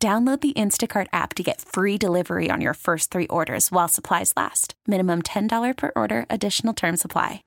Download the Instacart app to get free delivery on your first three orders while supplies last. Minimum $10 per order, additional term supply.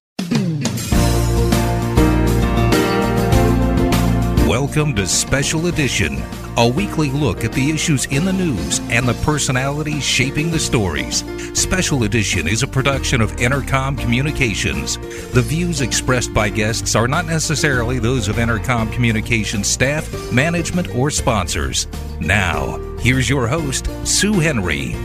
Welcome to Special Edition, a weekly look at the issues in the news and the personalities shaping the stories. Special Edition is a production of Entercom Communications. The views expressed by guests are not necessarily those of Entercom Communications staff, management, or sponsors. Now, here's your host, Sue Henry.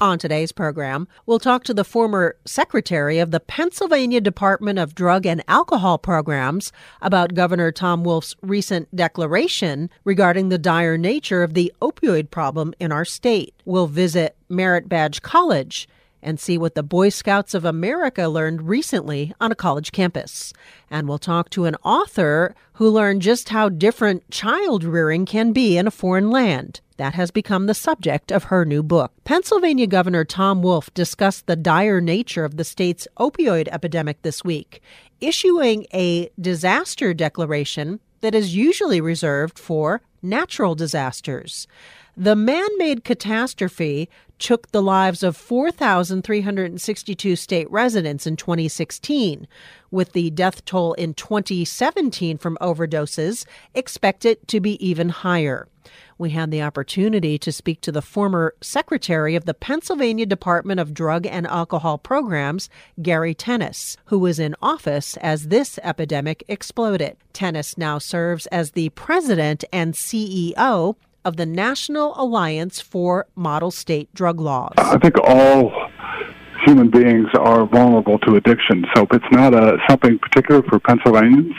On today's program, we'll talk to the former secretary of the Pennsylvania Department of Drug and Alcohol Programs about Governor Tom Wolf's recent declaration regarding the dire nature of the opioid problem in our state. We'll visit Merit Badge College and see what the Boy Scouts of America learned recently on a college campus. And we'll talk to an author who learned just how different child rearing can be in a foreign land. That has become the subject of her new book. Pennsylvania Governor Tom Wolf discussed the dire nature of the state's opioid epidemic this week, issuing a disaster declaration that is usually reserved for natural disasters. The man made catastrophe took the lives of 4,362 state residents in 2016, with the death toll in 2017 from overdoses expected to be even higher. We had the opportunity to speak to the former secretary of the Pennsylvania Department of Drug and Alcohol Programs, Gary Tennis, who was in office as this epidemic exploded. Tennis now serves as the president and CEO of the National Alliance for Model State Drug Laws. I think all human beings are vulnerable to addiction, so it's not a, something particular for Pennsylvanians.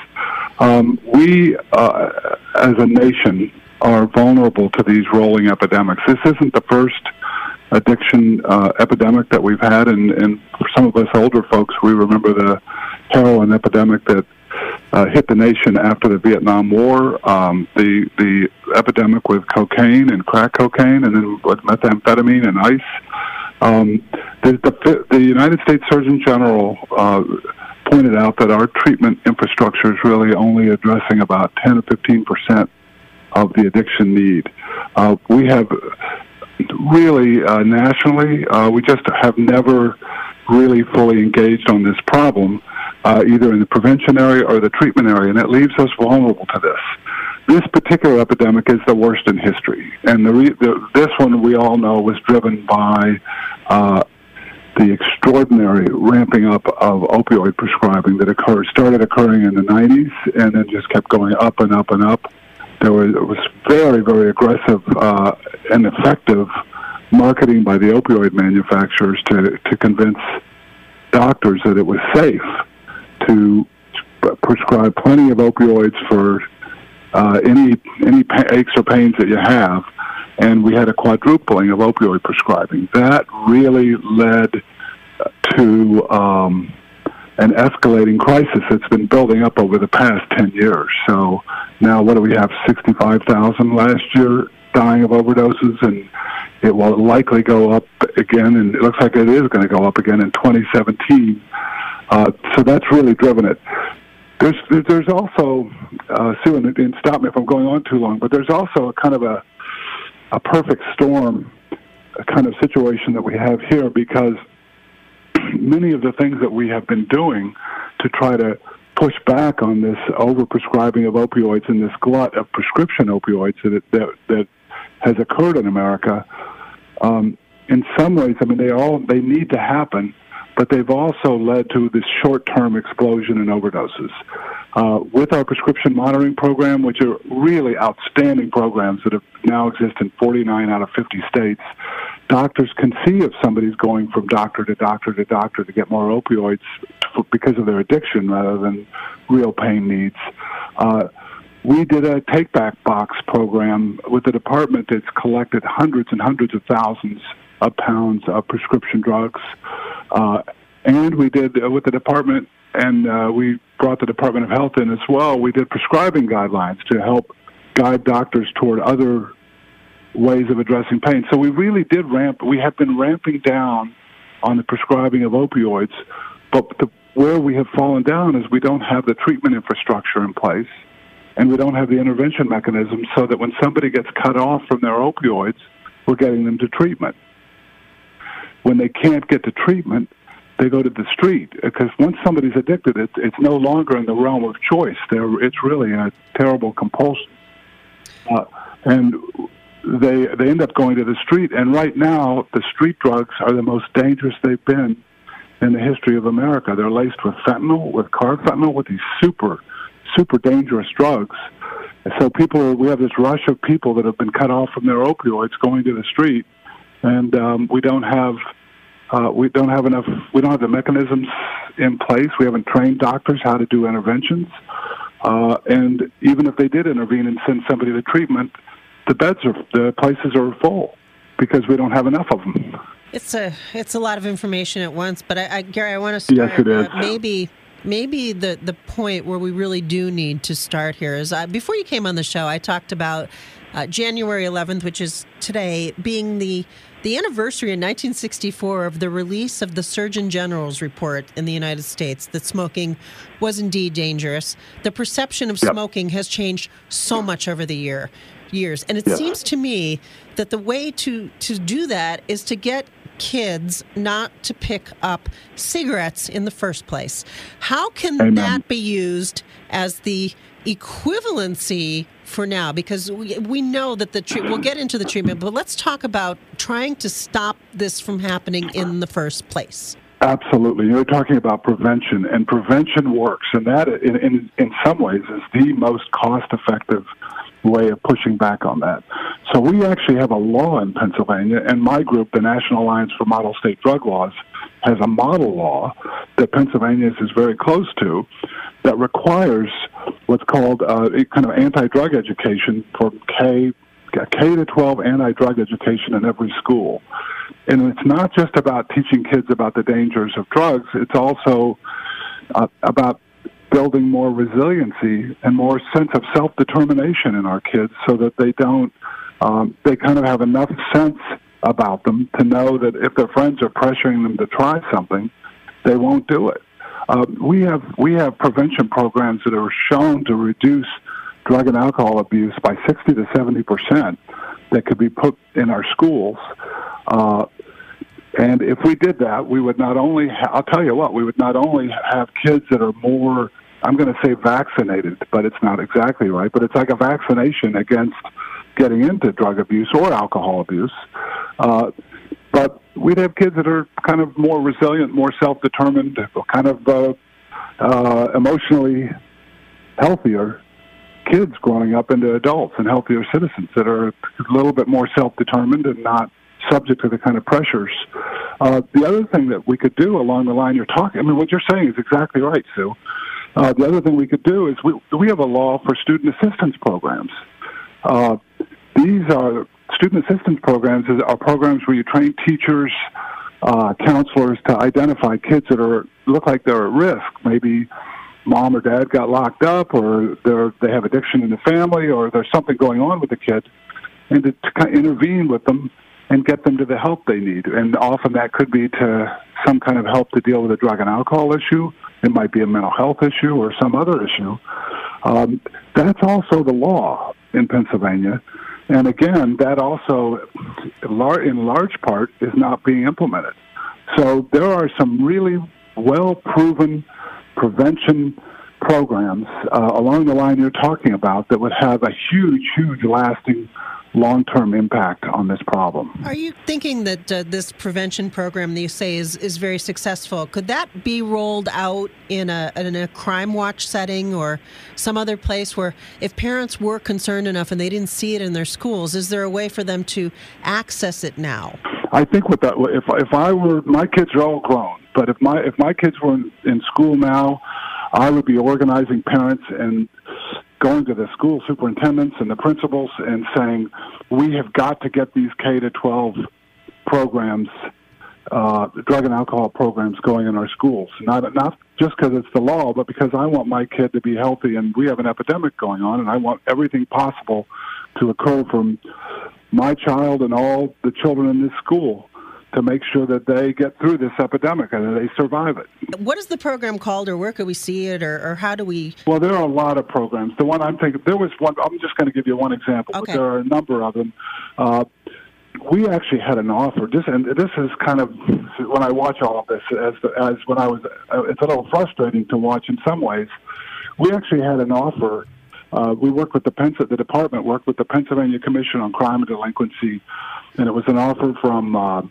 Um, we, uh, as a nation, are vulnerable to these rolling epidemics. This isn't the first addiction uh, epidemic that we've had, and, and for some of us older folks, we remember the heroin epidemic that uh, hit the nation after the Vietnam War, um, the the epidemic with cocaine and crack cocaine, and then with methamphetamine and ice. Um, the, the, the United States Surgeon General uh, pointed out that our treatment infrastructure is really only addressing about 10 or 15 percent of the addiction need. Uh, we have really uh, nationally, uh, we just have never really fully engaged on this problem, uh, either in the prevention area or the treatment area, and it leaves us vulnerable to this. This particular epidemic is the worst in history, and the, re- the this one we all know was driven by uh, the extraordinary ramping up of opioid prescribing that occurred started occurring in the 90s and then just kept going up and up and up there was, was very, very aggressive uh, and effective marketing by the opioid manufacturers to, to convince doctors that it was safe to prescribe plenty of opioids for uh, any any aches or pains that you have, and we had a quadrupling of opioid prescribing. That really led to um, an escalating crisis that's been building up over the past 10 years. So now, what do we have? 65,000 last year dying of overdoses, and it will likely go up again, and it looks like it is going to go up again in 2017. Uh, so that's really driven it. There's there's also uh, Sue, and, and stop me if I'm going on too long, but there's also a kind of a a perfect storm kind of situation that we have here because many of the things that we have been doing to try to push back on this overprescribing of opioids and this glut of prescription opioids that that, that has occurred in America. Um, in some ways, I mean, they all they need to happen, but they've also led to this short-term explosion in overdoses. Uh, with our prescription monitoring program, which are really outstanding programs that have now exist in 49 out of 50 states, doctors can see if somebody's going from doctor to doctor to doctor to get more opioids because of their addiction rather than real pain needs. Uh, we did a take back box program with the department that's collected hundreds and hundreds of thousands pounds of prescription drugs. Uh, and we did uh, with the department, and uh, we brought the Department of Health in as well. We did prescribing guidelines to help guide doctors toward other ways of addressing pain. So we really did ramp. We have been ramping down on the prescribing of opioids, but the, where we have fallen down is we don't have the treatment infrastructure in place, and we don't have the intervention mechanisms so that when somebody gets cut off from their opioids, we're getting them to treatment. When they can't get the treatment, they go to the street because once somebody's addicted, it, it's no longer in the realm of choice. They're, it's really a terrible compulsion, uh, and they they end up going to the street. And right now, the street drugs are the most dangerous they've been in the history of America. They're laced with fentanyl, with carfentanil, with these super super dangerous drugs. And So people, we have this rush of people that have been cut off from their opioids going to the street, and um, we don't have uh, we don't have enough. We don't have the mechanisms in place. We haven't trained doctors how to do interventions. Uh, and even if they did intervene and send somebody to treatment, the beds are the places are full because we don't have enough of them. It's a it's a lot of information at once, but I, I Gary, I want to start yes, it is. Uh, maybe maybe the the point where we really do need to start here is uh, before you came on the show, I talked about uh, January 11th, which is today, being the the anniversary in 1964 of the release of the Surgeon General's report in the United States that smoking was indeed dangerous. The perception of yep. smoking has changed so much over the year years, and it yes. seems to me that the way to to do that is to get kids not to pick up cigarettes in the first place. How can Amen. that be used as the equivalency for now because we, we know that the we'll get into the treatment but let's talk about trying to stop this from happening in the first place absolutely you're talking about prevention and prevention works and that in, in, in some ways is the most cost effective way of pushing back on that. So we actually have a law in Pennsylvania, and my group, the National Alliance for Model State Drug Laws, has a model law that Pennsylvania is very close to that requires what's called uh, kind of anti-drug education for K K to 12 anti-drug education in every school. And it's not just about teaching kids about the dangers of drugs, it's also uh, about building more resiliency and more sense of self-determination in our kids so that they don't um, they kind of have enough sense about them to know that if their friends are pressuring them to try something, they won't do it. Uh, we have we have prevention programs that are shown to reduce drug and alcohol abuse by 60 to 70 percent that could be put in our schools. Uh, and if we did that, we would not only, ha- I'll tell you what, we would not only have kids that are more, I'm going to say vaccinated, but it's not exactly right, but it's like a vaccination against getting into drug abuse or alcohol abuse. Uh, but we'd have kids that are kind of more resilient, more self-determined, kind of uh, uh, emotionally healthier kids growing up into adults and healthier citizens that are a little bit more self-determined and not subject to the kind of pressures. Uh, the other thing that we could do along the line you're talking, I mean, what you're saying is exactly right, Sue. Uh, the other thing we could do is we we have a law for student assistance programs. Uh, these are student assistance programs are programs where you train teachers, uh, counselors to identify kids that are look like they're at risk. Maybe mom or dad got locked up, or they they have addiction in the family, or there's something going on with the kid, and to, to kind of intervene with them and get them to the help they need. And often that could be to some kind of help to deal with a drug and alcohol issue. It might be a mental health issue or some other issue. Um, that's also the law in Pennsylvania. And again, that also, in large part, is not being implemented. So there are some really well proven prevention programs uh, along the line you're talking about that would have a huge, huge lasting long term impact on this problem. Are you thinking that uh, this prevention program that you say is, is very successful? Could that be rolled out in a, in a crime watch setting or some other place where if parents were concerned enough and they didn't see it in their schools, is there a way for them to access it now? I think with that, if, if I were, my kids are all grown, but if my, if my kids were in, in school now, I would be organizing parents and going to the school superintendents and the principals and saying, we have got to get these K to 12 programs, uh, drug and alcohol programs going in our schools. Not, not just because it's the law, but because I want my kid to be healthy and we have an epidemic going on and I want everything possible to occur from my child and all the children in this school to make sure that they get through this epidemic and they survive it. What is the program called, or where could we see it, or, or how do we? Well, there are a lot of programs. The one I'm thinking, there was one. I'm just going to give you one example, okay. but there are a number of them. Uh, we actually had an offer. This and this is kind of when I watch all of this as as when I was. Uh, it's a little frustrating to watch in some ways. We actually had an offer. Uh, we worked with the Pens- the department worked with the Pennsylvania Commission on Crime and Delinquency, and it was an offer from uh,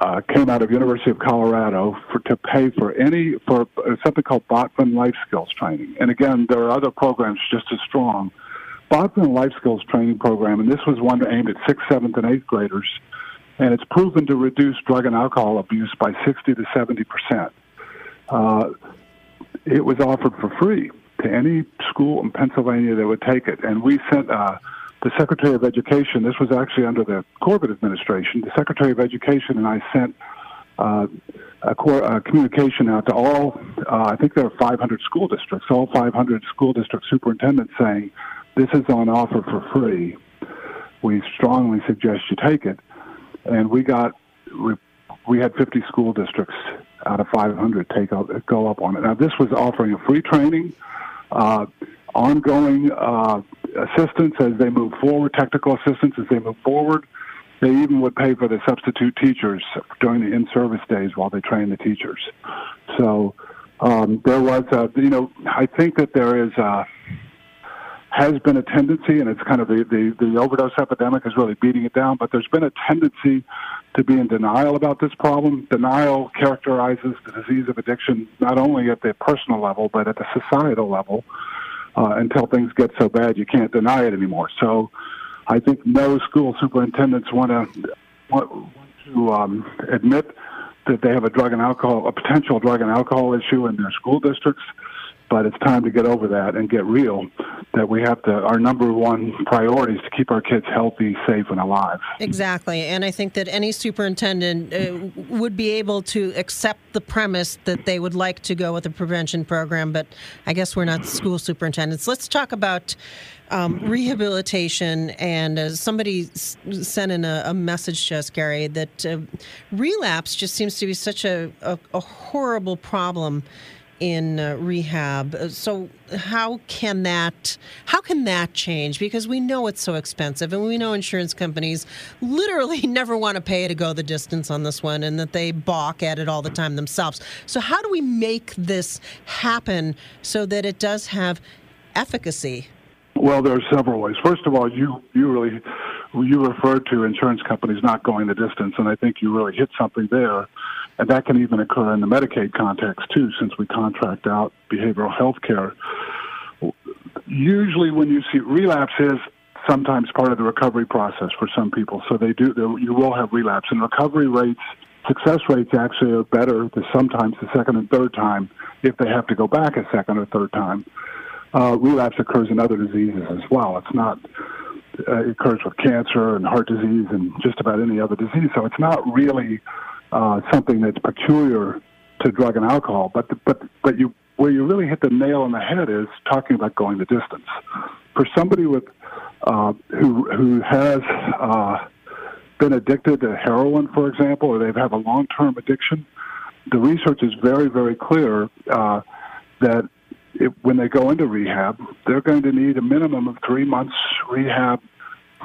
uh, came out of University of Colorado for to pay for any for something called Botvin Life Skills Training. And again, there are other programs just as strong. Botvin Life Skills Training Program, and this was one aimed at sixth, seventh, and eighth graders, and it's proven to reduce drug and alcohol abuse by 60 to 70 percent. Uh, it was offered for free to any school in Pennsylvania that would take it, and we sent. Uh, the Secretary of Education, this was actually under the Corbett administration, the Secretary of Education and I sent uh, a, cor- a, communication out to all, uh, I think there are 500 school districts, all 500 school district superintendents saying, this is on offer for free. We strongly suggest you take it. And we got, we, we had 50 school districts out of 500 take up, go up on it. Now, this was offering a free training, uh, ongoing uh, assistance as they move forward, technical assistance as they move forward. They even would pay for the substitute teachers during the in-service days while they train the teachers. So um, there was, a, you know, I think that there is a, has been a tendency, and it's kind of the, the, the overdose epidemic is really beating it down, but there's been a tendency to be in denial about this problem. Denial characterizes the disease of addiction not only at the personal level, but at the societal level uh, until things get so bad you can't deny it anymore. So I think no school superintendents want to want to um, admit that they have a drug and alcohol, a potential drug and alcohol issue in their school districts. But it's time to get over that and get real. That we have to, our number one priority is to keep our kids healthy, safe, and alive. Exactly. And I think that any superintendent uh, would be able to accept the premise that they would like to go with a prevention program, but I guess we're not school superintendents. Let's talk about um, rehabilitation. And uh, somebody s- sent in a, a, message to us, Gary, that uh, relapse just seems to be such a, a, a horrible problem in uh, rehab. Uh, so how can that how can that change? Because we know it's so expensive, and we know insurance companies literally never want to pay to go the distance on this one, and that they balk at it all the time themselves. So how do we make this happen so that it does have efficacy? Well, there are several ways. First of all, you you really you referred to insurance companies not going the distance, and I think you really hit something there and that can even occur in the Medicaid context too, since we contract out behavioral health care. Usually, when you see relapse is sometimes part of the recovery process for some people, so they do you will have relapse, and recovery rates, success rates actually are better the sometimes the second and third time if they have to go back a second or third time. Uh, relapse occurs in other diseases as well. It's not uh, it occurs with cancer and heart disease and just about any other disease. So it's not really uh, something that's peculiar to drug and alcohol. But but but you where you really hit the nail on the head is talking about going the distance. For somebody with uh, who who has uh, been addicted to heroin, for example, or they have a long term addiction, the research is very very clear uh, that. It, when they go into rehab, they're going to need a minimum of three months rehab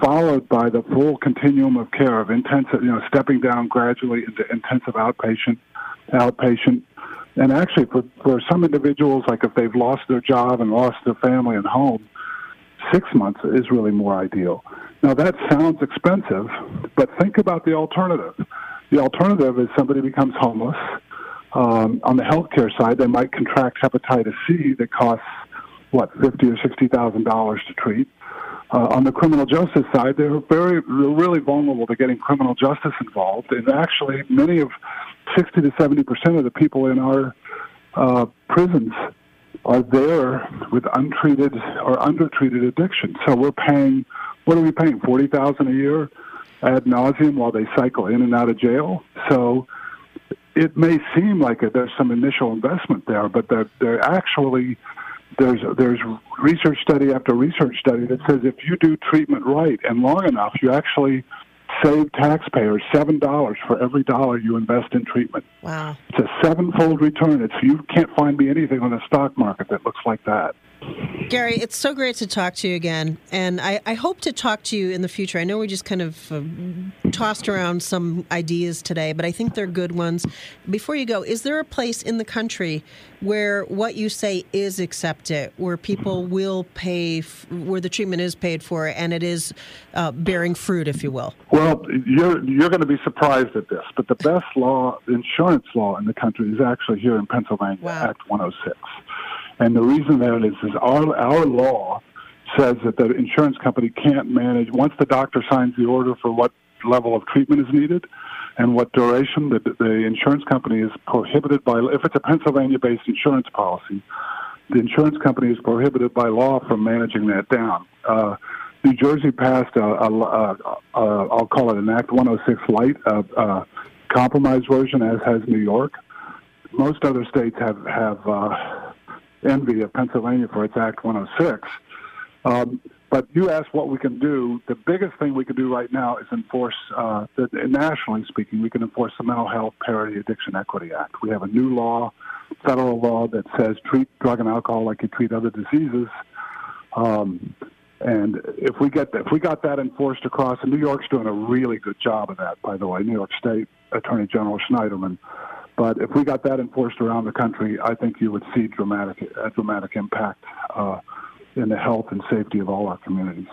followed by the full continuum of care of intensive, you know, stepping down gradually into intensive outpatient, outpatient. And actually, for, for some individuals, like if they've lost their job and lost their family and home, six months is really more ideal. Now, that sounds expensive, but think about the alternative. The alternative is somebody becomes homeless. Um, on the healthcare side, they might contract hepatitis C that costs what fifty or sixty thousand dollars to treat. Uh, on the criminal justice side, they're very, really vulnerable to getting criminal justice involved. And actually, many of 60 to 70 percent of the people in our uh, prisons are there with untreated or undertreated addiction. So we're paying, what are we paying, 40000 a year ad nauseum while they cycle in and out of jail? So it may seem like a, there's some initial investment there, but they're, they're actually there's there's research study after research study that says if you do treatment right and long enough, you actually save taxpayers seven dollars for every dollar you invest in treatment. Wow! It's a sevenfold return. It's you can't find me anything on the stock market that looks like that. Gary, it's so great to talk to you again, and I, I hope to talk to you in the future. I know we just kind of uh, tossed around some ideas today, but I think they're good ones. Before you go, is there a place in the country where what you say is accepted, where people will pay, f- where the treatment is paid for, and it is uh, bearing fruit, if you will? Well, you're you're going to be surprised at this, but the best law, insurance law in the country, is actually here in Pennsylvania, wow. Act 106. And the reason that is is our our law says that the insurance company can't manage once the doctor signs the order for what level of treatment is needed and what duration the, the insurance company is prohibited by if it's a Pennsylvania based insurance policy the insurance company is prohibited by law from managing that down. Uh, New Jersey passed a, a, a, a I'll call it an Act 106 light a, compromise version as has New York. Most other states have have uh, envy of Pennsylvania for its Act 106. Um, but you asked what we can do. The biggest thing we can do right now is enforce, uh, the, nationally speaking, we can enforce the Mental Health Parity Addiction Equity Act. We have a new law, federal law, that says treat drug and alcohol like you treat other diseases. Um, and if we get that, if we got that enforced across, and New York's doing a really good job of that, by the way, New York State Attorney General Schneiderman but if we got that enforced around the country, I think you would see dramatic a dramatic impact uh, in the health and safety of all our communities.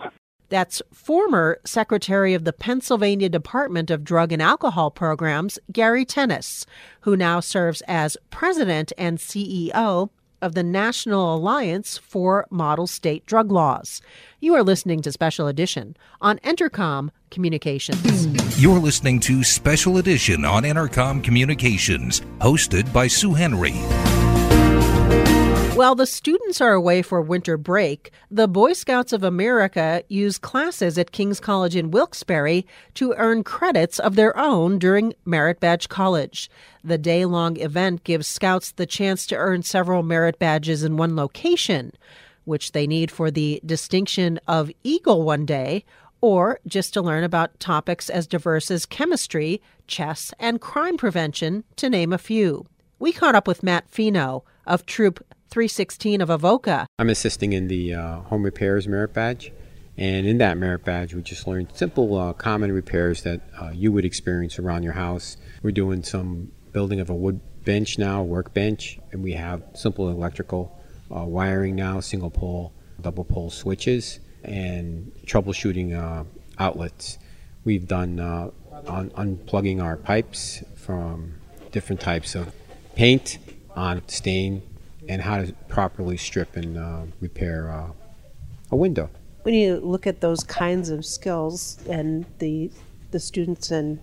That's former Secretary of the Pennsylvania Department of Drug and Alcohol Programs, Gary Tennis, who now serves as President and CEO of the National Alliance for Model State Drug Laws. You are listening to Special Edition on Entercom Communications. You're listening to Special Edition on Entercom Communications, hosted by Sue Henry. While the students are away for winter break, the Boy Scouts of America use classes at King's College in Wilkes-Barre to earn credits of their own during Merit Badge College. The day long event gives scouts the chance to earn several merit badges in one location, which they need for the distinction of Eagle one day or just to learn about topics as diverse as chemistry, chess, and crime prevention, to name a few. We caught up with Matt Fino of Troop 316 of Avoca. I'm assisting in the uh, home repairs merit badge. And in that merit badge, we just learned simple, uh, common repairs that uh, you would experience around your house. We're doing some building of a wood bench now, workbench, and we have simple electrical uh, wiring now, single pole, double pole switches, and troubleshooting uh, outlets. We've done uh, un- unplugging our pipes from different types of paint on stain and how to properly strip and uh, repair uh, a window. When you look at those kinds of skills and the the students and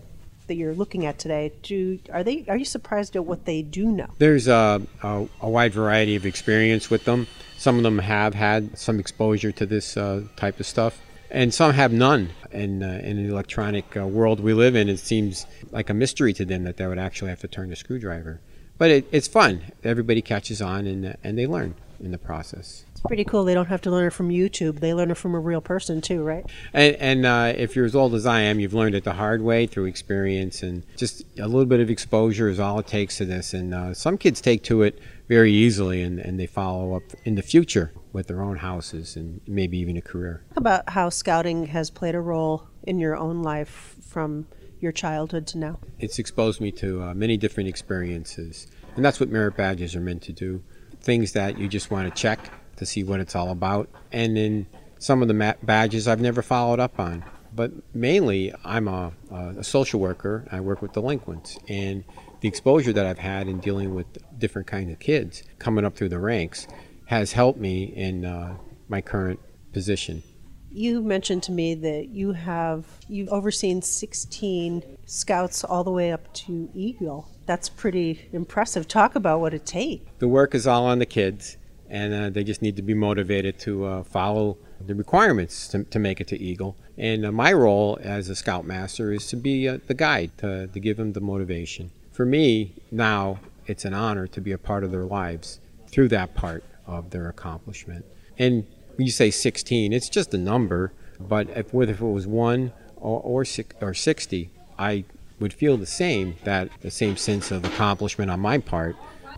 that you're looking at today, do are they are you surprised at what they do know? There's a, a, a wide variety of experience with them. Some of them have had some exposure to this uh, type of stuff, and some have none. And uh, in the electronic uh, world we live in, it seems like a mystery to them that they would actually have to turn a screwdriver but it, it's fun. Everybody catches on and and they learn in the process. It's pretty cool. They don't have to learn it from YouTube. They learn it from a real person too, right? And, and uh, if you're as old as I am, you've learned it the hard way through experience and just a little bit of exposure is all it takes to this. And uh, some kids take to it very easily and, and they follow up in the future with their own houses and maybe even a career. How about how scouting has played a role in your own life from your childhood to now? It's exposed me to uh, many different experiences, and that's what merit badges are meant to do. Things that you just want to check to see what it's all about, and then some of the ma- badges I've never followed up on. But mainly, I'm a, a social worker. I work with delinquents, and the exposure that I've had in dealing with different kinds of kids coming up through the ranks has helped me in uh, my current position. You mentioned to me that you have you've overseen 16 scouts all the way up to Eagle. That's pretty impressive. Talk about what it takes. The work is all on the kids, and uh, they just need to be motivated to uh, follow the requirements to, to make it to Eagle. And uh, my role as a scoutmaster is to be uh, the guide, to, to give them the motivation. For me, now it's an honor to be a part of their lives through that part of their accomplishment. And when you say 16, it's just a number, but if, whether if it was one or, or, or 60, I would feel the same, that the same sense of accomplishment on my part,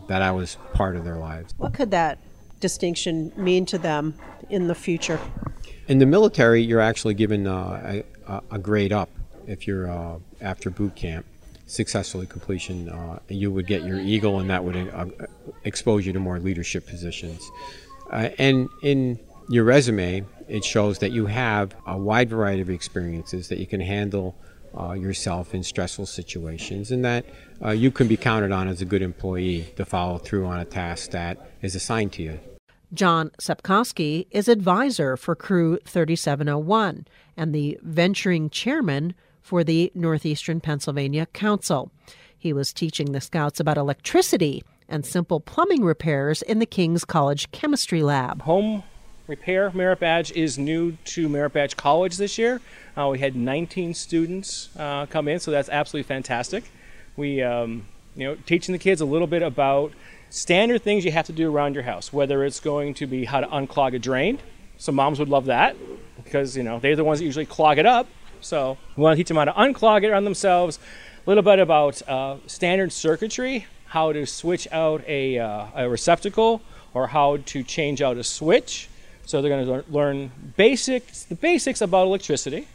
that I was part of their lives. What could that distinction mean to them in the future? In the military, you're actually given uh, a, a, grade up if you're uh, after boot camp successfully completion. Uh, you would get your eagle, and that would uh, expose you to more leadership positions. Uh, and in your resume, it shows that you have a wide variety of experiences that you can handle uh, yourself in stressful situations, and that uh, you can be counted on as a good employee to follow through on a task that is assigned to you. John Sepkoski is advisor for Crew 3701 and the venturing chairman for the Northeastern Pennsylvania Council. He was teaching the scouts about electricity and simple plumbing repairs in the King's College Chemistry Lab. Home repair merit badge is new to Merit Badge College this year. Uh, we had 19 students uh, come in, so that's absolutely fantastic. We, um, you know, teaching the kids a little bit about standard things you have to do around your house, whether it's going to be how to unclog a drain. Some moms would love that because you know they're the ones that usually clog it up. So we want to teach them how to unclog it on themselves. A little bit about uh, standard circuitry, how to switch out a, uh, a receptacle, or how to change out a switch. So they're going to learn basics, the basics about electricity.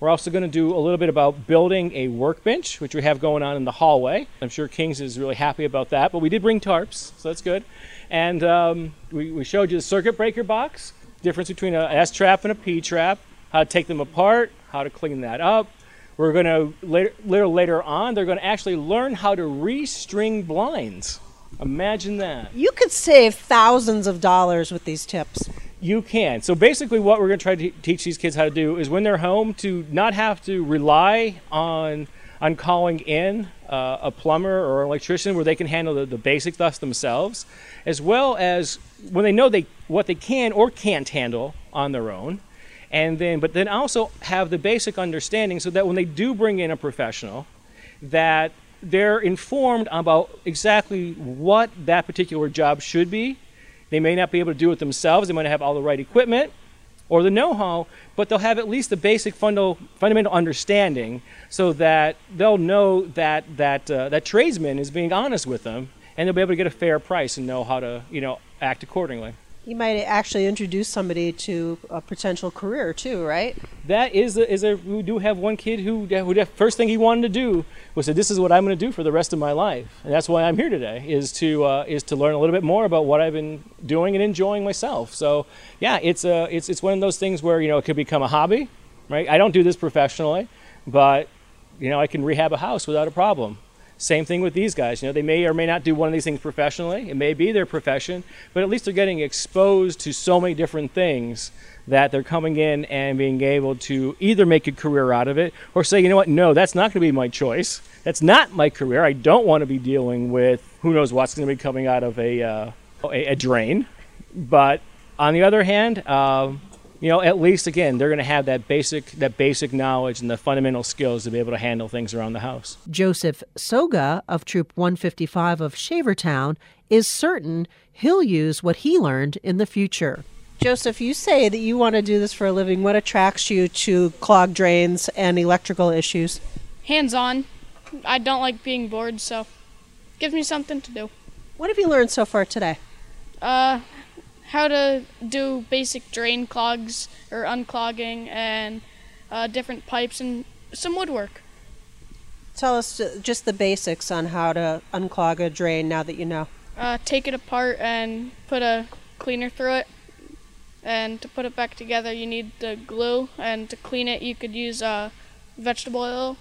We're also going to do a little bit about building a workbench, which we have going on in the hallway. I'm sure Kings is really happy about that, but we did bring tarps, so that's good. And um, we, we showed you the circuit breaker box, difference between a S trap and a P trap, how to take them apart, how to clean that up. We're going to later, later, later on, they're going to actually learn how to restring blinds. Imagine that. You could save thousands of dollars with these tips. You can. So basically, what we're going to try to teach these kids how to do is when they're home to not have to rely on on calling in uh, a plumber or an electrician where they can handle the, the basic stuff themselves, as well as when they know they what they can or can't handle on their own, and then but then also have the basic understanding so that when they do bring in a professional, that they're informed about exactly what that particular job should be they may not be able to do it themselves. They might not have all the right equipment or the know-how, but they'll have at least the basic fundal, fundamental understanding so that they'll know that that uh, that tradesman is being honest with them, and they'll be able to get a fair price and know how to you know act accordingly. You might actually introduce somebody to a potential career too, right? That is a, is a we do have one kid who, who the first thing he wanted to do was say this is what I'm going to do for the rest of my life, and that's why I'm here today is to uh, is to learn a little bit more about what I've been doing and enjoying myself. So yeah, it's a it's it's one of those things where you know it could become a hobby, right? I don't do this professionally, but you know I can rehab a house without a problem. Same thing with these guys. You know, they may or may not do one of these things professionally. It may be their profession, but at least they're getting exposed to so many different things that they're coming in and being able to either make a career out of it or say, you know what, no, that's not going to be my choice. That's not my career. I don't want to be dealing with who knows what's going to be coming out of a, uh, a, a, drain. But on the other hand, um, you know, at least again, they're going to have that basic that basic knowledge and the fundamental skills to be able to handle things around the house. Joseph Soga of Troop 155 of Shavertown is certain he'll use what he learned in the future. Joseph, you say that you want to do this for a living. What attracts you to clogged drains and electrical issues? Hands on. I don't like being bored, so gives me something to do. What have you learned so far today? Uh, how to do basic drain clogs or unclogging and uh, different pipes and some woodwork. Tell us just the basics on how to unclog a drain now that you know. Uh, take it apart and put a cleaner through it. And to put it back together, you need the glue. And to clean it, you could use uh, vegetable oil.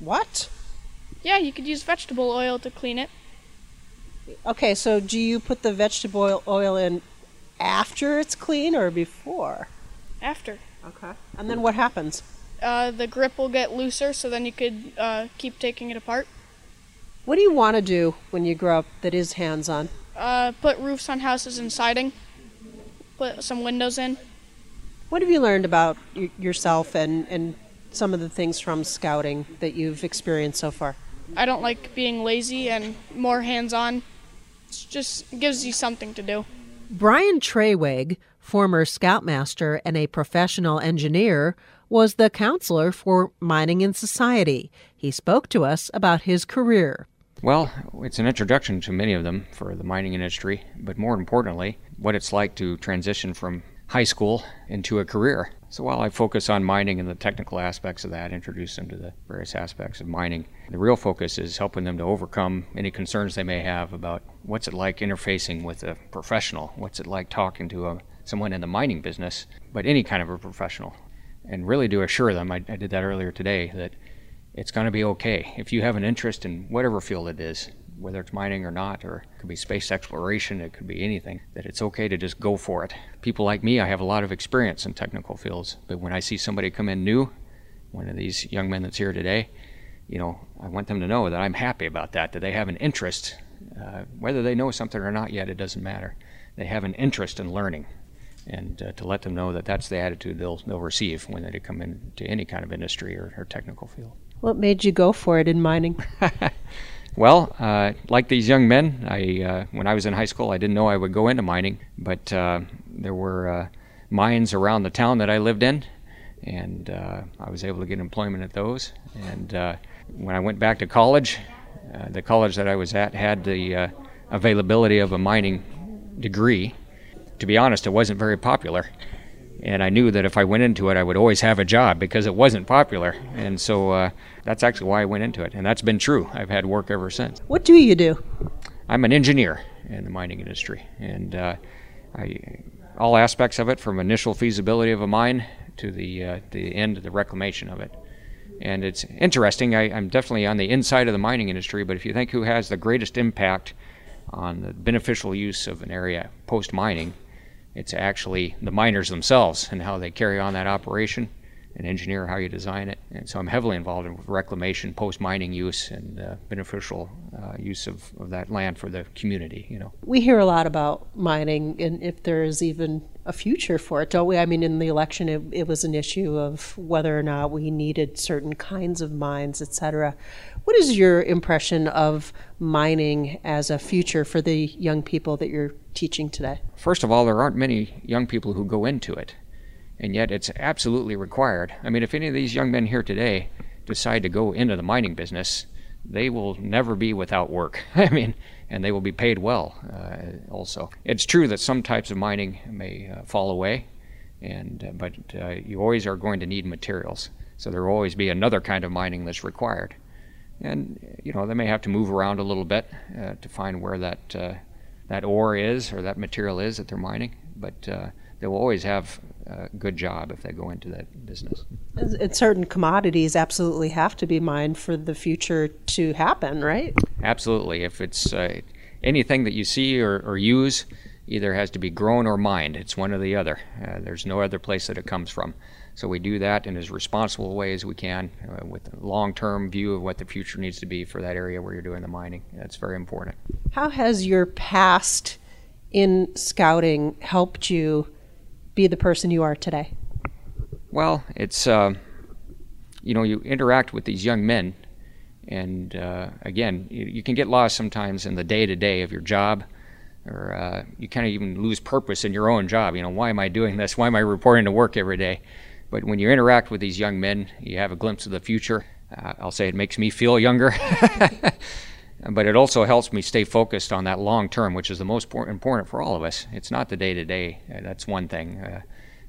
What? Yeah, you could use vegetable oil to clean it. Okay, so do you put the vegetable oil in after it's clean or before? After. Okay. And then what happens? Uh, the grip will get looser, so then you could uh, keep taking it apart. What do you want to do when you grow up that is hands on? Uh, put roofs on houses and siding. Put some windows in. What have you learned about y- yourself and, and some of the things from scouting that you've experienced so far? I don't like being lazy and more hands on. It just gives you something to do. Brian Treyweg, former scoutmaster and a professional engineer, was the counselor for Mining and Society. He spoke to us about his career. Well, it's an introduction to many of them for the mining industry, but more importantly, what it's like to transition from high school into a career. So while I focus on mining and the technical aspects of that, introduce them to the various aspects of mining, the real focus is helping them to overcome any concerns they may have about what's it like interfacing with a professional, what's it like talking to a, someone in the mining business, but any kind of a professional. And really to assure them, I, I did that earlier today, that it's going to be okay. If you have an interest in whatever field it is, whether it's mining or not, or it could be space exploration, it could be anything, that it's okay to just go for it. People like me, I have a lot of experience in technical fields, but when I see somebody come in new, one of these young men that's here today, you know, I want them to know that I'm happy about that, that they have an interest. Uh, whether they know something or not yet, it doesn't matter. They have an interest in learning. And uh, to let them know that that's the attitude they'll, they'll receive when they come into any kind of industry or, or technical field. What made you go for it in mining? Well, uh, like these young men, I uh, when I was in high school, I didn't know I would go into mining, but uh, there were uh, mines around the town that I lived in, and uh, I was able to get employment at those. And uh, when I went back to college, the college that I was at had the availability of a mining degree. To be honest, it wasn't very popular and I knew that if I went into it, I would always have a job because it wasn't popular. And so uh, that's actually why I went into it, and that's been true. I've had work ever since. What do you do? I'm an engineer in the mining industry, and uh, I, all aspects of it, from initial feasibility of a mine to the uh, the end of the reclamation of it. And it's interesting. I, I'm definitely on the inside of the mining industry, but if you think who has the greatest impact on the beneficial use of an area post mining, it's actually the miners themselves and how they carry on that operation and engineer how you design it. And so I'm heavily involved in reclamation, post mining use, and uh, beneficial uh, use of, of that land for the community. You know, we hear a lot about mining, and if there is even a future for it, don't we? I mean, in the election, it, it was an issue of whether or not we needed certain kinds of mines, et cetera. What is your impression of mining as a future for the young people that you're teaching today? First of all, there aren't many young people who go into it, and yet it's absolutely required. I mean, if any of these young men here today decide to go into the mining business, they will never be without work. I mean, and they will be paid well uh, also. It's true that some types of mining may uh, fall away, and uh, but uh, you always are going to need materials. So there will always be another kind of mining that's required and you know they may have to move around a little bit uh, to find where that uh, that ore is or that material is that they're mining. But they will always have good job if they go into that business. And certain commodities absolutely have to be mined for the future to happen, right? Absolutely. If it's uh, anything that you see or, or, use, either has to be grown or mined. It's one or the other. Uh, there's no other place that it comes from. So we do that in as responsible a way as we can uh, with a long-term view of what the future needs to be for that area where you're doing the mining. That's very important. How has your past in scouting helped you be the person you are today? Well, it's uh, you know you interact with these young men, and uh, again you, you, can get lost sometimes in the day-to-day of your job or uh, you kind of even lose purpose in your own job. You know, why am I doing this? Why am I reporting to work every day? But when you interact with these young men, you have a glimpse of the future. Uh, I'll say it makes me feel younger. but it also helps me stay focused on that long term, which is the most important for all of us. It's not the day to day, that's one thing, uh,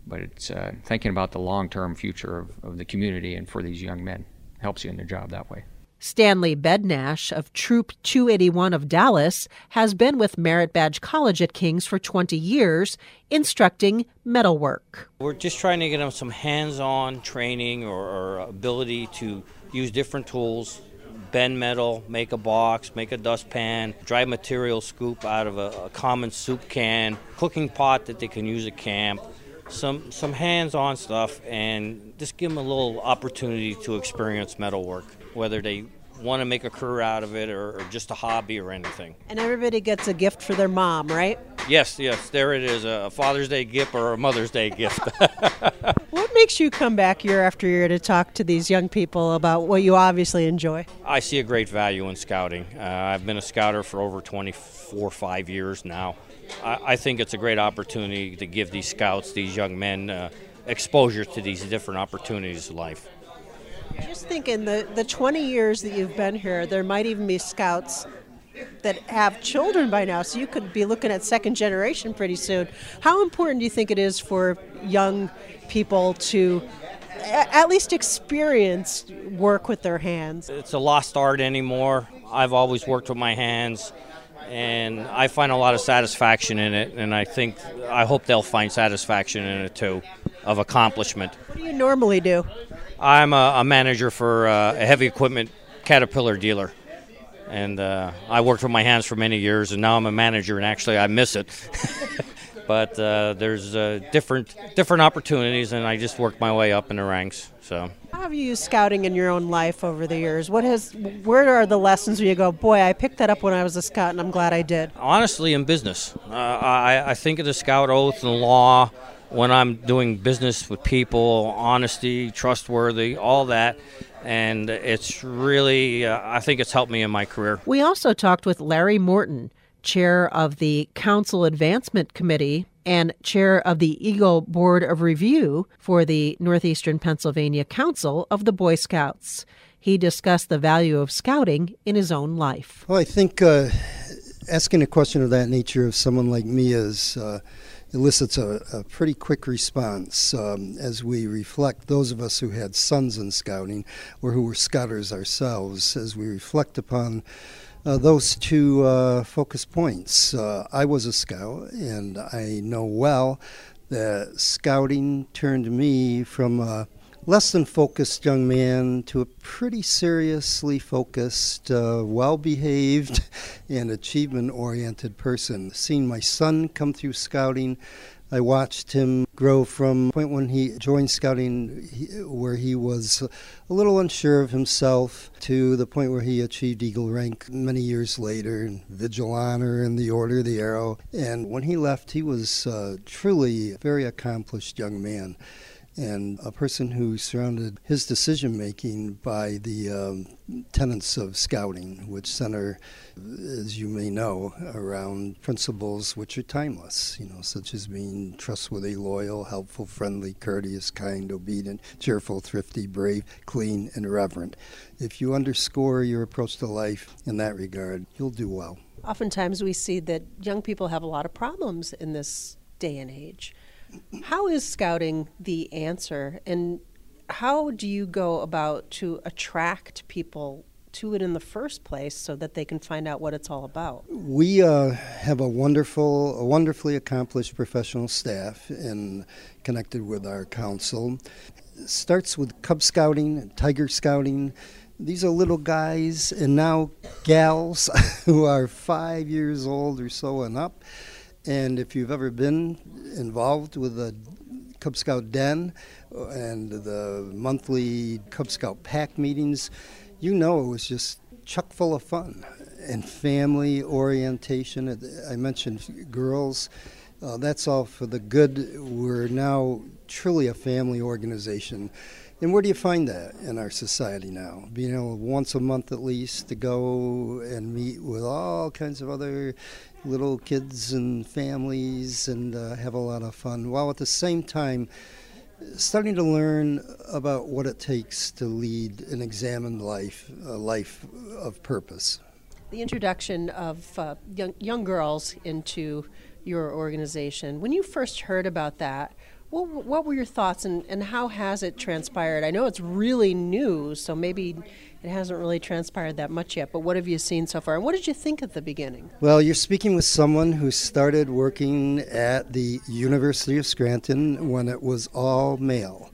but it's uh, thinking about the long term future of, of the community and for these young men. Helps you in their job that way. Stanley Bednash of Troop 281 of Dallas has been with Merit Badge College at King's for 20 years, instructing metalwork. We're just trying to get them some hands on training or, or, ability to use different tools, bend metal, make a box, make a dustpan, dry material scoop out of a, a common soup can, cooking pot that they can use at camp some some hands-on stuff and just give them a little opportunity to experience metalwork whether they want to make a career out of it or, or, just a hobby or anything. And everybody gets a gift for their mom, right? Yes, yes. There it is a Father's Day gift or a Mother's Day gift. what makes you come back year after year to talk to these young people about what you obviously enjoy? I see a great value in scouting. Uh, I've been a scouter for over 24, 5 years now. I, I, think it's a great opportunity to give these scouts, these young men, uh, exposure to these different opportunities in life. Just thinking the, the 20 years that you've been here, there might even be scouts that have children by now, so you could be looking at second generation pretty soon. How important do you think it is for young people to at least experience work with their hands? It's a lost art anymore. I've always worked with my hands and I find a lot of satisfaction in it and I think I hope they'll find satisfaction in it too of accomplishment. What do you normally do? I'm a, a manager for uh, a heavy equipment Caterpillar dealer. And uh, I worked with my hands for many years, and now I'm a manager, and actually I miss it. but uh, there's uh, different different opportunities, and I just worked my way up in the ranks. So. How have you used scouting in your own life over the years? What has, where are the lessons where you go, boy, I picked that up when I was a scout, and I'm glad I did? Honestly, in business, uh, I, I think of the scout oath and law when I'm doing business with people, honesty, trustworthy, all that. And it's really, uh, I think it's helped me in my career. We also talked with Larry Morton, chair of the Council Advancement Committee and chair of the Eagle Board of Review for the Northeastern Pennsylvania Council of the Boy Scouts. He discussed the value of scouting in his own life. Well, I think uh, asking a question of that nature of someone like me is. Uh, elicits a, a pretty quick response um, as we reflect, those of us who had sons in scouting or who were scouters ourselves, as we reflect upon uh, those two uh, focus points. Uh, I was a scout, and I know well that scouting turned me from a less than focused young man to a pretty seriously focused, uh, well behaved, and achievement oriented person. Seeing my son come through scouting, I watched him grow from the point when he joined scouting, where he was a little unsure of himself, to the point where he achieved Eagle rank many years later, and Vigil Honor and the Order of the Arrow. And when he left, he was uh, truly a very accomplished young man and a person who surrounded his decision making by the um, tenets of scouting, which center, as you may know, around principles which are timeless, you know, such as being trustworthy, loyal, helpful, friendly, courteous, kind, obedient, cheerful, thrifty, brave, clean, and reverent. If you underscore your approach to life in that regard, you'll do well. Oftentimes, we see that young people have a lot of problems in this day and age. How is scouting the answer, and how do you go about to attract people to it in the first place so that they can find out what it's all about? We uh, have a wonderful, a wonderfully accomplished professional staff and connected with our council. It starts with Cub Scouting, and Tiger Scouting. These are little guys and now gals who are five years old or so and up and if you've ever been involved with the Cub Scout Den and the monthly Cub Scout pack meetings, you know it was just chock full of fun and family orientation. I mentioned girls. Uh, that's all for the good. We're now truly a family organization. And where do you find that in our society now? Being able once a month at least to go and meet with all kinds of other little kids and families and uh, have a lot of fun, while at the same time starting to learn about what it takes to lead an examined life, a life of purpose. The introduction of uh, young, young girls into your organization, when you first heard about that, what, what were your thoughts and, and how has it transpired? I know it's really new, so maybe it hasn't really transpired that much yet, but what have you seen so far? And what did you think at the beginning? Well, you're speaking with someone who started working at the University of Scranton when it was all male.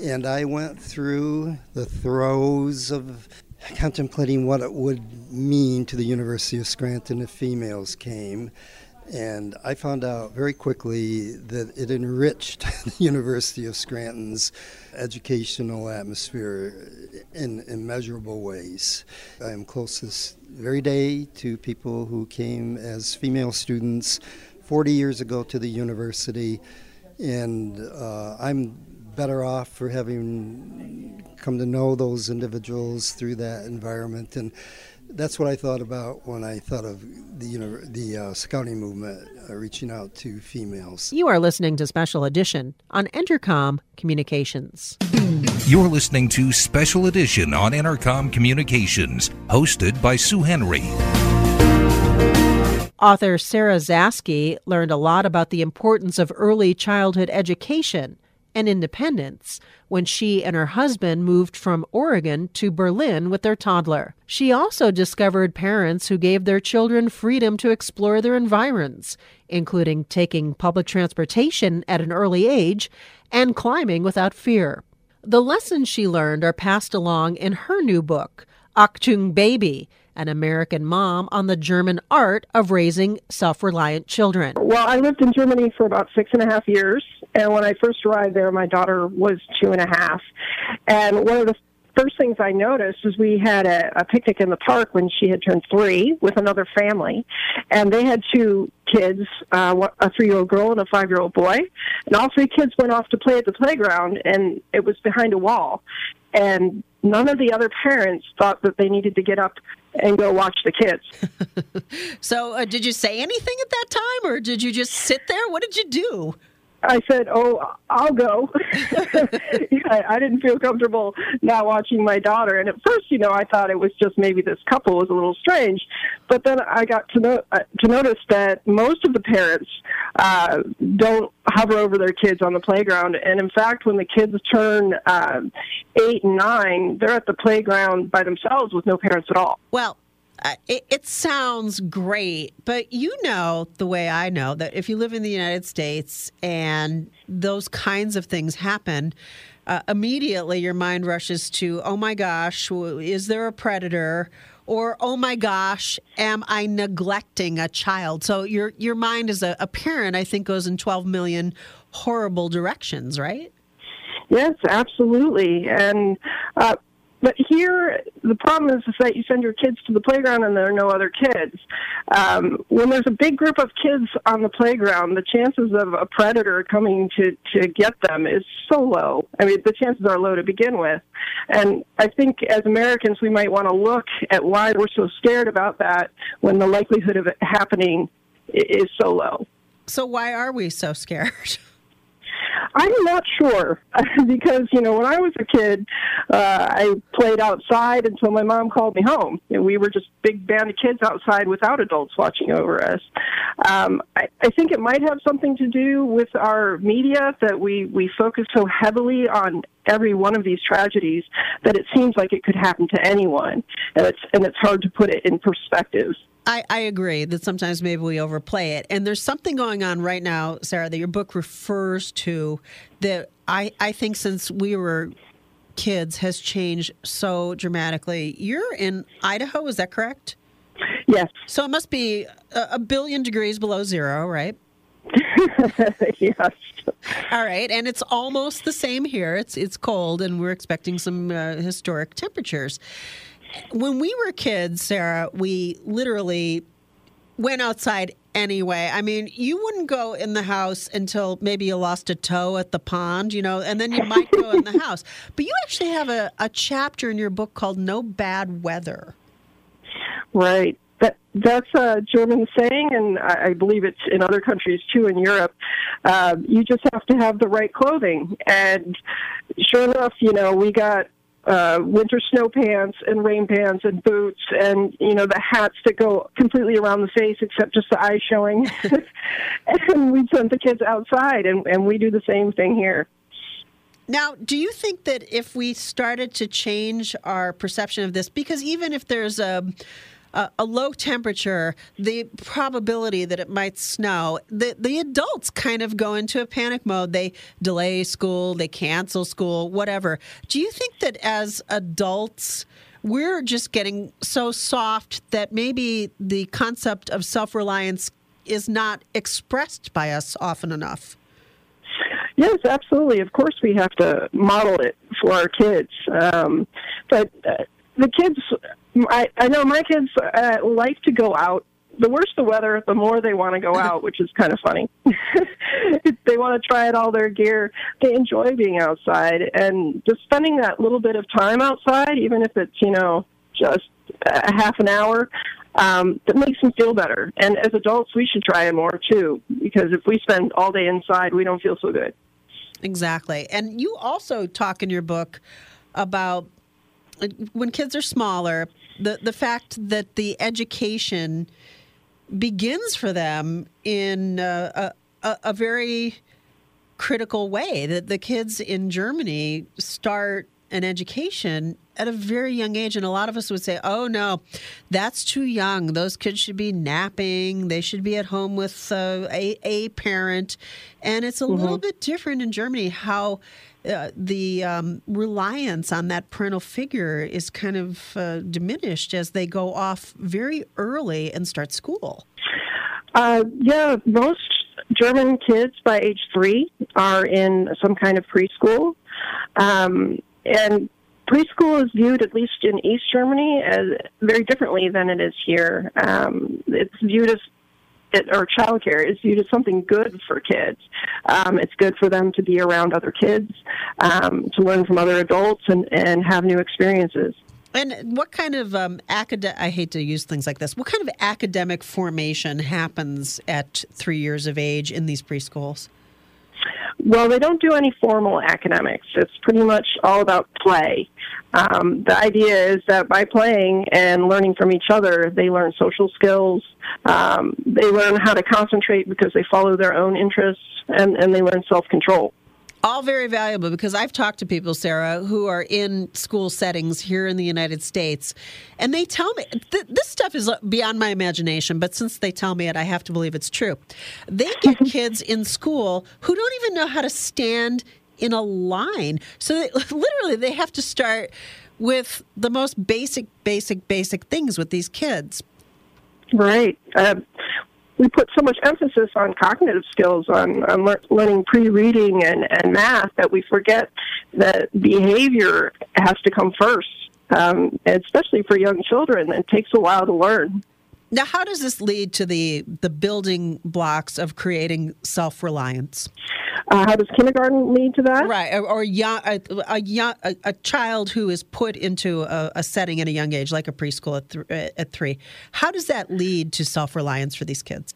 And I went through the throes of contemplating what it would mean to the University of Scranton if females came. And I found out very quickly that it enriched the University of Scranton's educational atmosphere in immeasurable ways. I am close this very day to people who came as female students 40 years ago to the university, and uh, I'm better off for having come to know those individuals through that environment and that's what I thought about when I thought of the you know, the uh, scouting movement uh, reaching out to females. You are listening to Special Edition on Entercom Communications. You're listening to Special Edition on Entercom Communications, hosted by Sue Henry. Author Sara Zaske learned a lot about the importance of early childhood education and independence when she and her husband moved from Oregon to Berlin with their toddler. She also discovered parents who gave their children freedom to explore their environs, including taking public transportation at an early age and climbing without fear. The lessons she learned are passed along in her new book, Achtung Baby an American mom on the German art of raising self reliant children. Well, I lived in Germany for about six and a half years. And when I first arrived there, my daughter was two and a half. And one of the first things I noticed was we had a, a picnic in the park when she had turned three with another family, and they had two kids, uh, a three-year-old girl and a five-year-old boy, and all three kids went off to play at the playground, and it was behind a wall, and none of the other parents thought that they needed to get up and go watch the kids. so, uh, did you say anything at that time, or did you just sit there? What did you do? I said, "Oh, I'll go." I, I didn't feel comfortable not watching my daughter, and at first, you know, I thought it was just maybe this couple was a little strange, but then I got to know uh, to notice that most of the parents uh, don't hover over their kids on the playground, and in fact, when the kids turn uh, eight and nine, they're at the playground by themselves with no parents at all. Well, it, it, sounds great, but you know the way I know that if you live in the United States and those kinds of things happen, uh, immediately your mind rushes to, oh my gosh, is there a predator? Or oh my gosh, am I neglecting a child? So your your mind as a, a parent, I think, goes in twelve million horrible directions, right? Yes, absolutely. And uh, but here, the problem is, is that you send your kids to the playground and there are no other kids. Um, when there's a big group of kids on the playground, the chances of a predator coming to, to get them is so low. I mean, the chances are low to begin with. And I think as Americans, we might want to look at why we're so scared about that when the likelihood of it happening is so low. So, why are we so scared? I'm not sure because you know when I was a kid, uh, I played outside until my mom called me home, and we were just big band of kids outside without adults watching over us. Um, I, I think it might have something to do with our media that we we focus so heavily on every one of these tragedies that it seems like it could happen to anyone, and it's and it's hard to put it in perspective. I, I agree that sometimes maybe we overplay it. And there's something going on right now, Sara, that your book refers to that I, I think since we were kids has changed so dramatically. You're in Idaho, is that correct? Yes. So it must be a, a billion degrees below zero, right? yes. All right, and it's almost the same here. It's it's cold, and we're expecting some uh, historic temperatures when we were kids, Sara, we literally went outside anyway. I mean, you wouldn't go in the house until maybe you lost a toe at the pond, you know, and then you might go in the house. But you actually have a, a chapter in your book called No Bad Weather. Right. That that's a German saying, and I, I believe it's in other countries too. In Europe, uh, you just have to have the right clothing. And sure enough, you know, we got uh, winter snow pants and rain pants and boots and you know the hats that go completely around the face except just the eyes showing. and we send the kids outside, and, and we do the same thing here. Now, do you think that if we started to change our perception of this, because even if there's a a, a, low temperature, the probability that it might snow, the, the adults kind of go into a panic mode. They delay school, they cancel school, whatever. Do you think that as adults, we're just getting so soft that maybe the concept of self reliance is not expressed by us often enough. Yes, absolutely. Of course, we have to model it for our kids. Um, but uh, the kids, I, I know my kids uh, like to go out. The worse the weather, the more they want to go out, which is kind of funny. they want to try out all their gear. They enjoy being outside and just spending that little bit of time outside, even if it's, you know, just a half an hour, um, that makes them feel better. And as adults, we should try it more too, because if we spend all day inside, we don't feel so good. Exactly. And you also talk in your book about when kids are smaller, the, the fact that the education begins for them in uh, a, a, a very critical way. That the kids in Germany start an education at a very young age. And a lot of us would say, oh, no, that's too young. Those kids should be napping. They should be at home with uh, a, a parent. And it's a mm-hmm. little bit different in Germany how. Uh, the um, reliance on that parental figure is kind of uh, diminished as they go off very early and start school. Uh, yeah, most German kids by age three are in some kind of preschool. Um, and preschool is viewed, at least in East Germany, as very differently than it is here. Um, it's viewed as it, or childcare is viewed as something good for kids. Um, it's good for them to be around other kids, um, to learn from other adults, and, and have new experiences. And what kind of um, academic, I hate to use things like this, what kind of academic formation happens at three years of age in these preschools? Well, they don't do any formal academics. It's pretty much all about play. Um, the idea is that by playing and learning from each other, they learn social skills. Um, they learn how to concentrate because they follow their own interests, and, and they learn self control all very valuable because I've talked to people, Sara, who are in school settings here in the United States, and they tell me th- this stuff is beyond my imagination, but since they tell me it, I have to believe it's true. They get kids in school who don't even know how to stand in a line. So they, literally, they have to start with the most basic, basic, basic things with these kids. Right. Uh, we put so much emphasis on cognitive skills, on, on le- learning pre-reading and, and math, that we forget that behavior has to come first, um, especially for young children. It takes a while to learn. Now, how does this lead to the the building blocks of creating self reliance? Uh, how does kindergarten lead to that? Right, or, or young, a, a, young, a, a, child who is put into a, a, setting at a young age, like a preschool at, th- at three. How does that lead to self reliance for these kids?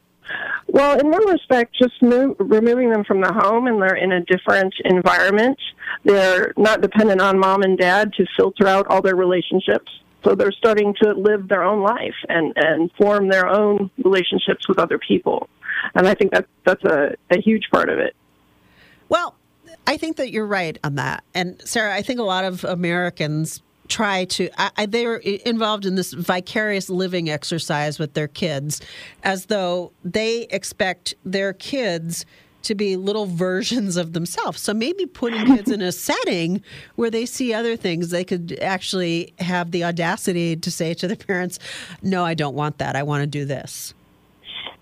Well, in one respect, just move, removing them from the home and they're in a different environment. They're not dependent on mom and dad to filter out all their relationships. So they're starting to live their own life and, and form their own relationships with other people. And I think that that's a, a huge part of it. Well, I think that you're right on that. And Sara, I think a lot of Americans try to I, they're involved in this vicarious living exercise with their kids as though they expect their kids to be little versions of themselves. So maybe putting kids in a setting where they see other things, they could actually have the audacity to say to the parents, No, I don't want that. I want to do this.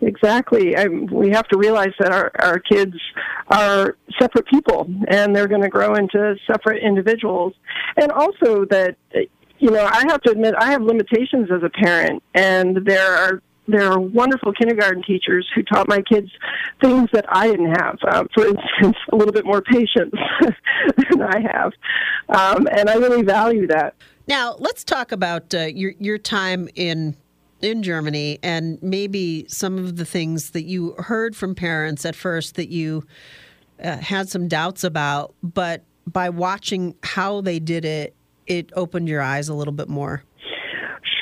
Exactly. I, we have to realize that our, our kids are separate people and they're going to grow into separate individuals. And also that, you know, I have to admit, I have limitations as a parent, and there are there are wonderful kindergarten teachers who taught my kids things that I didn't have. Uh, for instance, a little bit more patience than I have, um, and I really value that. Now, let's talk about uh, your your time in in Germany and maybe some of the things that you heard from parents at first that you uh, had some doubts about, but by watching how they did it, it opened your eyes a little bit more.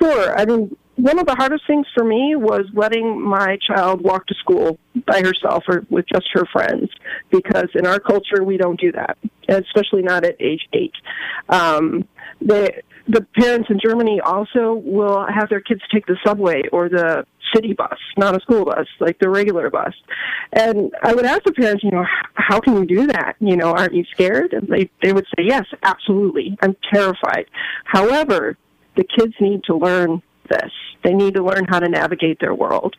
Sure. I mean, one of the hardest things for me was letting my child walk to school by herself or with just her friends because in our culture we don't do that especially not at age eight. Um, they, the parents in germany also will have their kids take the subway or the city bus not a school bus like the regular bus. And i would ask the parents you know how can you do that? You know aren't you scared? And they they would say yes absolutely. I'm terrified. However the kids need to learn this. They need to learn how to navigate their world.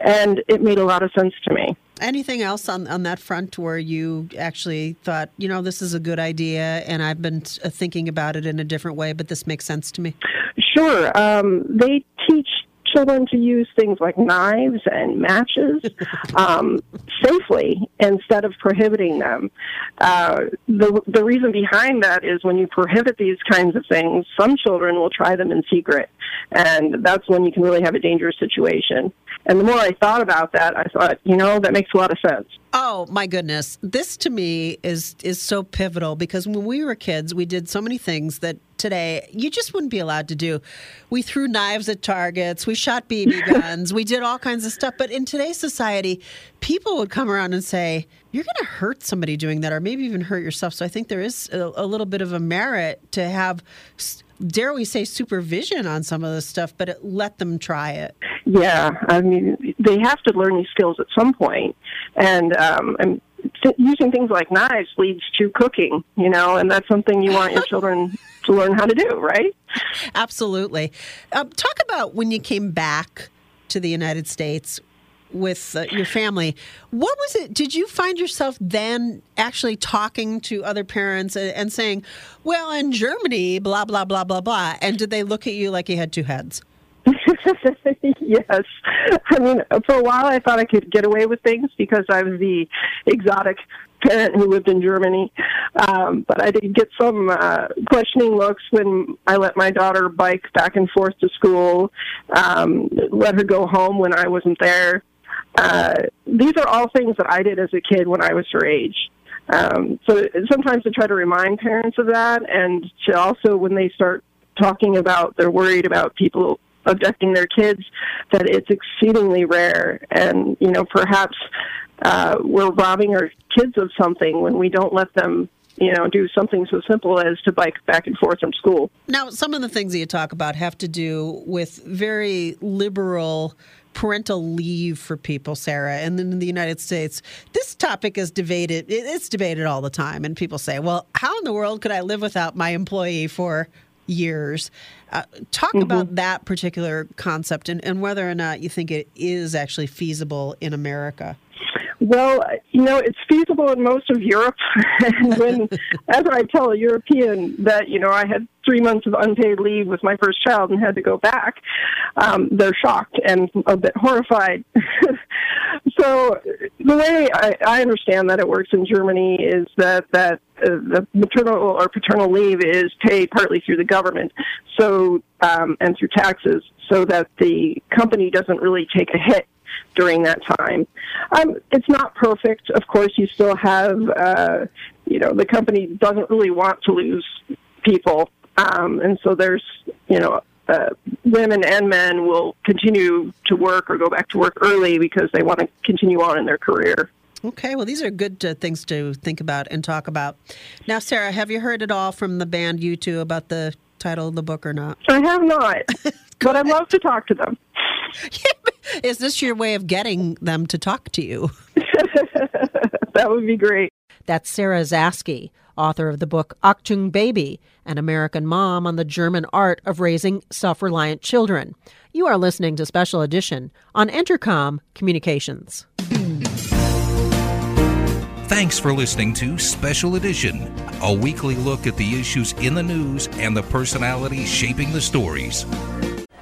and it made a lot of sense to me. Anything else on, on that front where you actually thought, you know, this is a good idea and I've been uh, thinking about it in a different way, but this makes sense to me? Sure. Um, they teach children to use things like knives and matches um, safely instead of prohibiting them. Uh, the the reason behind that is when you prohibit these kinds of things, some children will try them in secret, and that's when you can really have a dangerous situation. And the more I thought about that, I thought, you know, that makes a lot of sense. Oh my goodness. This to me is is so pivotal because when we were kids, we did so many things that today you just wouldn't be allowed to do. We threw knives at targets, we shot BB guns, we did all kinds of stuff, but in today's society, people would come around and say, "You're going to hurt somebody doing that or maybe even hurt yourself." So I think there is a, a little bit of a merit to have dare we say supervision on some of this stuff, but it, let them try it. Yeah, I mean, they have to learn these skills at some point, and um, and using things like knives leads to cooking, you know, and that's something you want your children to learn how to do, right? Absolutely. Um, talk about when you came back to the United States with uh, your family. What was it? Did you find yourself then actually talking to other parents and, and saying, well, in Germany, blah, blah, blah, blah, blah? And did they look at you like you had two heads? yes. I mean, for a while I thought I could get away with things because I was the exotic parent who lived in Germany. Um, but I did get some uh, questioning looks when I let my daughter bike back and forth to school, um, let her go home when I wasn't there. Uh, these are all things that I did as a kid when I was her age. Um, so sometimes to try to remind parents of that, and to also when they start talking about they're worried about people abducting their kids, that it's exceedingly rare, and you know perhaps uh, we're robbing our kids of something when we don't let them you know, do something so simple as to bike back and forth from school. Now, some of the things that you talk about have to do with very liberal parental leave for people, Sara. And then in the United States, this topic is debated. It's debated all the time. And people say, well, how in the world could I live without my employee for years. Uh, talk mm-hmm. about that particular concept and, and whether or not you think it is actually feasible in America. Well, you know, it's feasible in most of Europe. and when, as I tell a European that, you know, I had three months of unpaid leave with my first child and had to go back, um, they're shocked and a bit horrified. so the way I, I understand that it works in Germany is that, that uh, the maternal or paternal leave is paid partly through the government, so um, and through taxes, so that the company doesn't really take a hit during that time. Um, it's not perfect. Of course, you still have, uh, you know, the company doesn't really want to lose people. Um, and so there's, you know, uh, women and men will continue to work or go back to work early because they want to continue on in their career. Okay, well, these are good uh, things to think about and talk about. Now, Sara, have you heard at all from the band U2 about the title of the book or not? I have not, but I'd love to talk to them. Is this your way of getting them to talk to you? that would be great. That's Sara Zaske, author of the book Achtung Baby, an American mom on the German art of raising self reliant children. You are listening to Special Edition on Entercom Communications. Thanks for listening to Special Edition, a weekly look at the issues in the news and the personalities shaping the stories.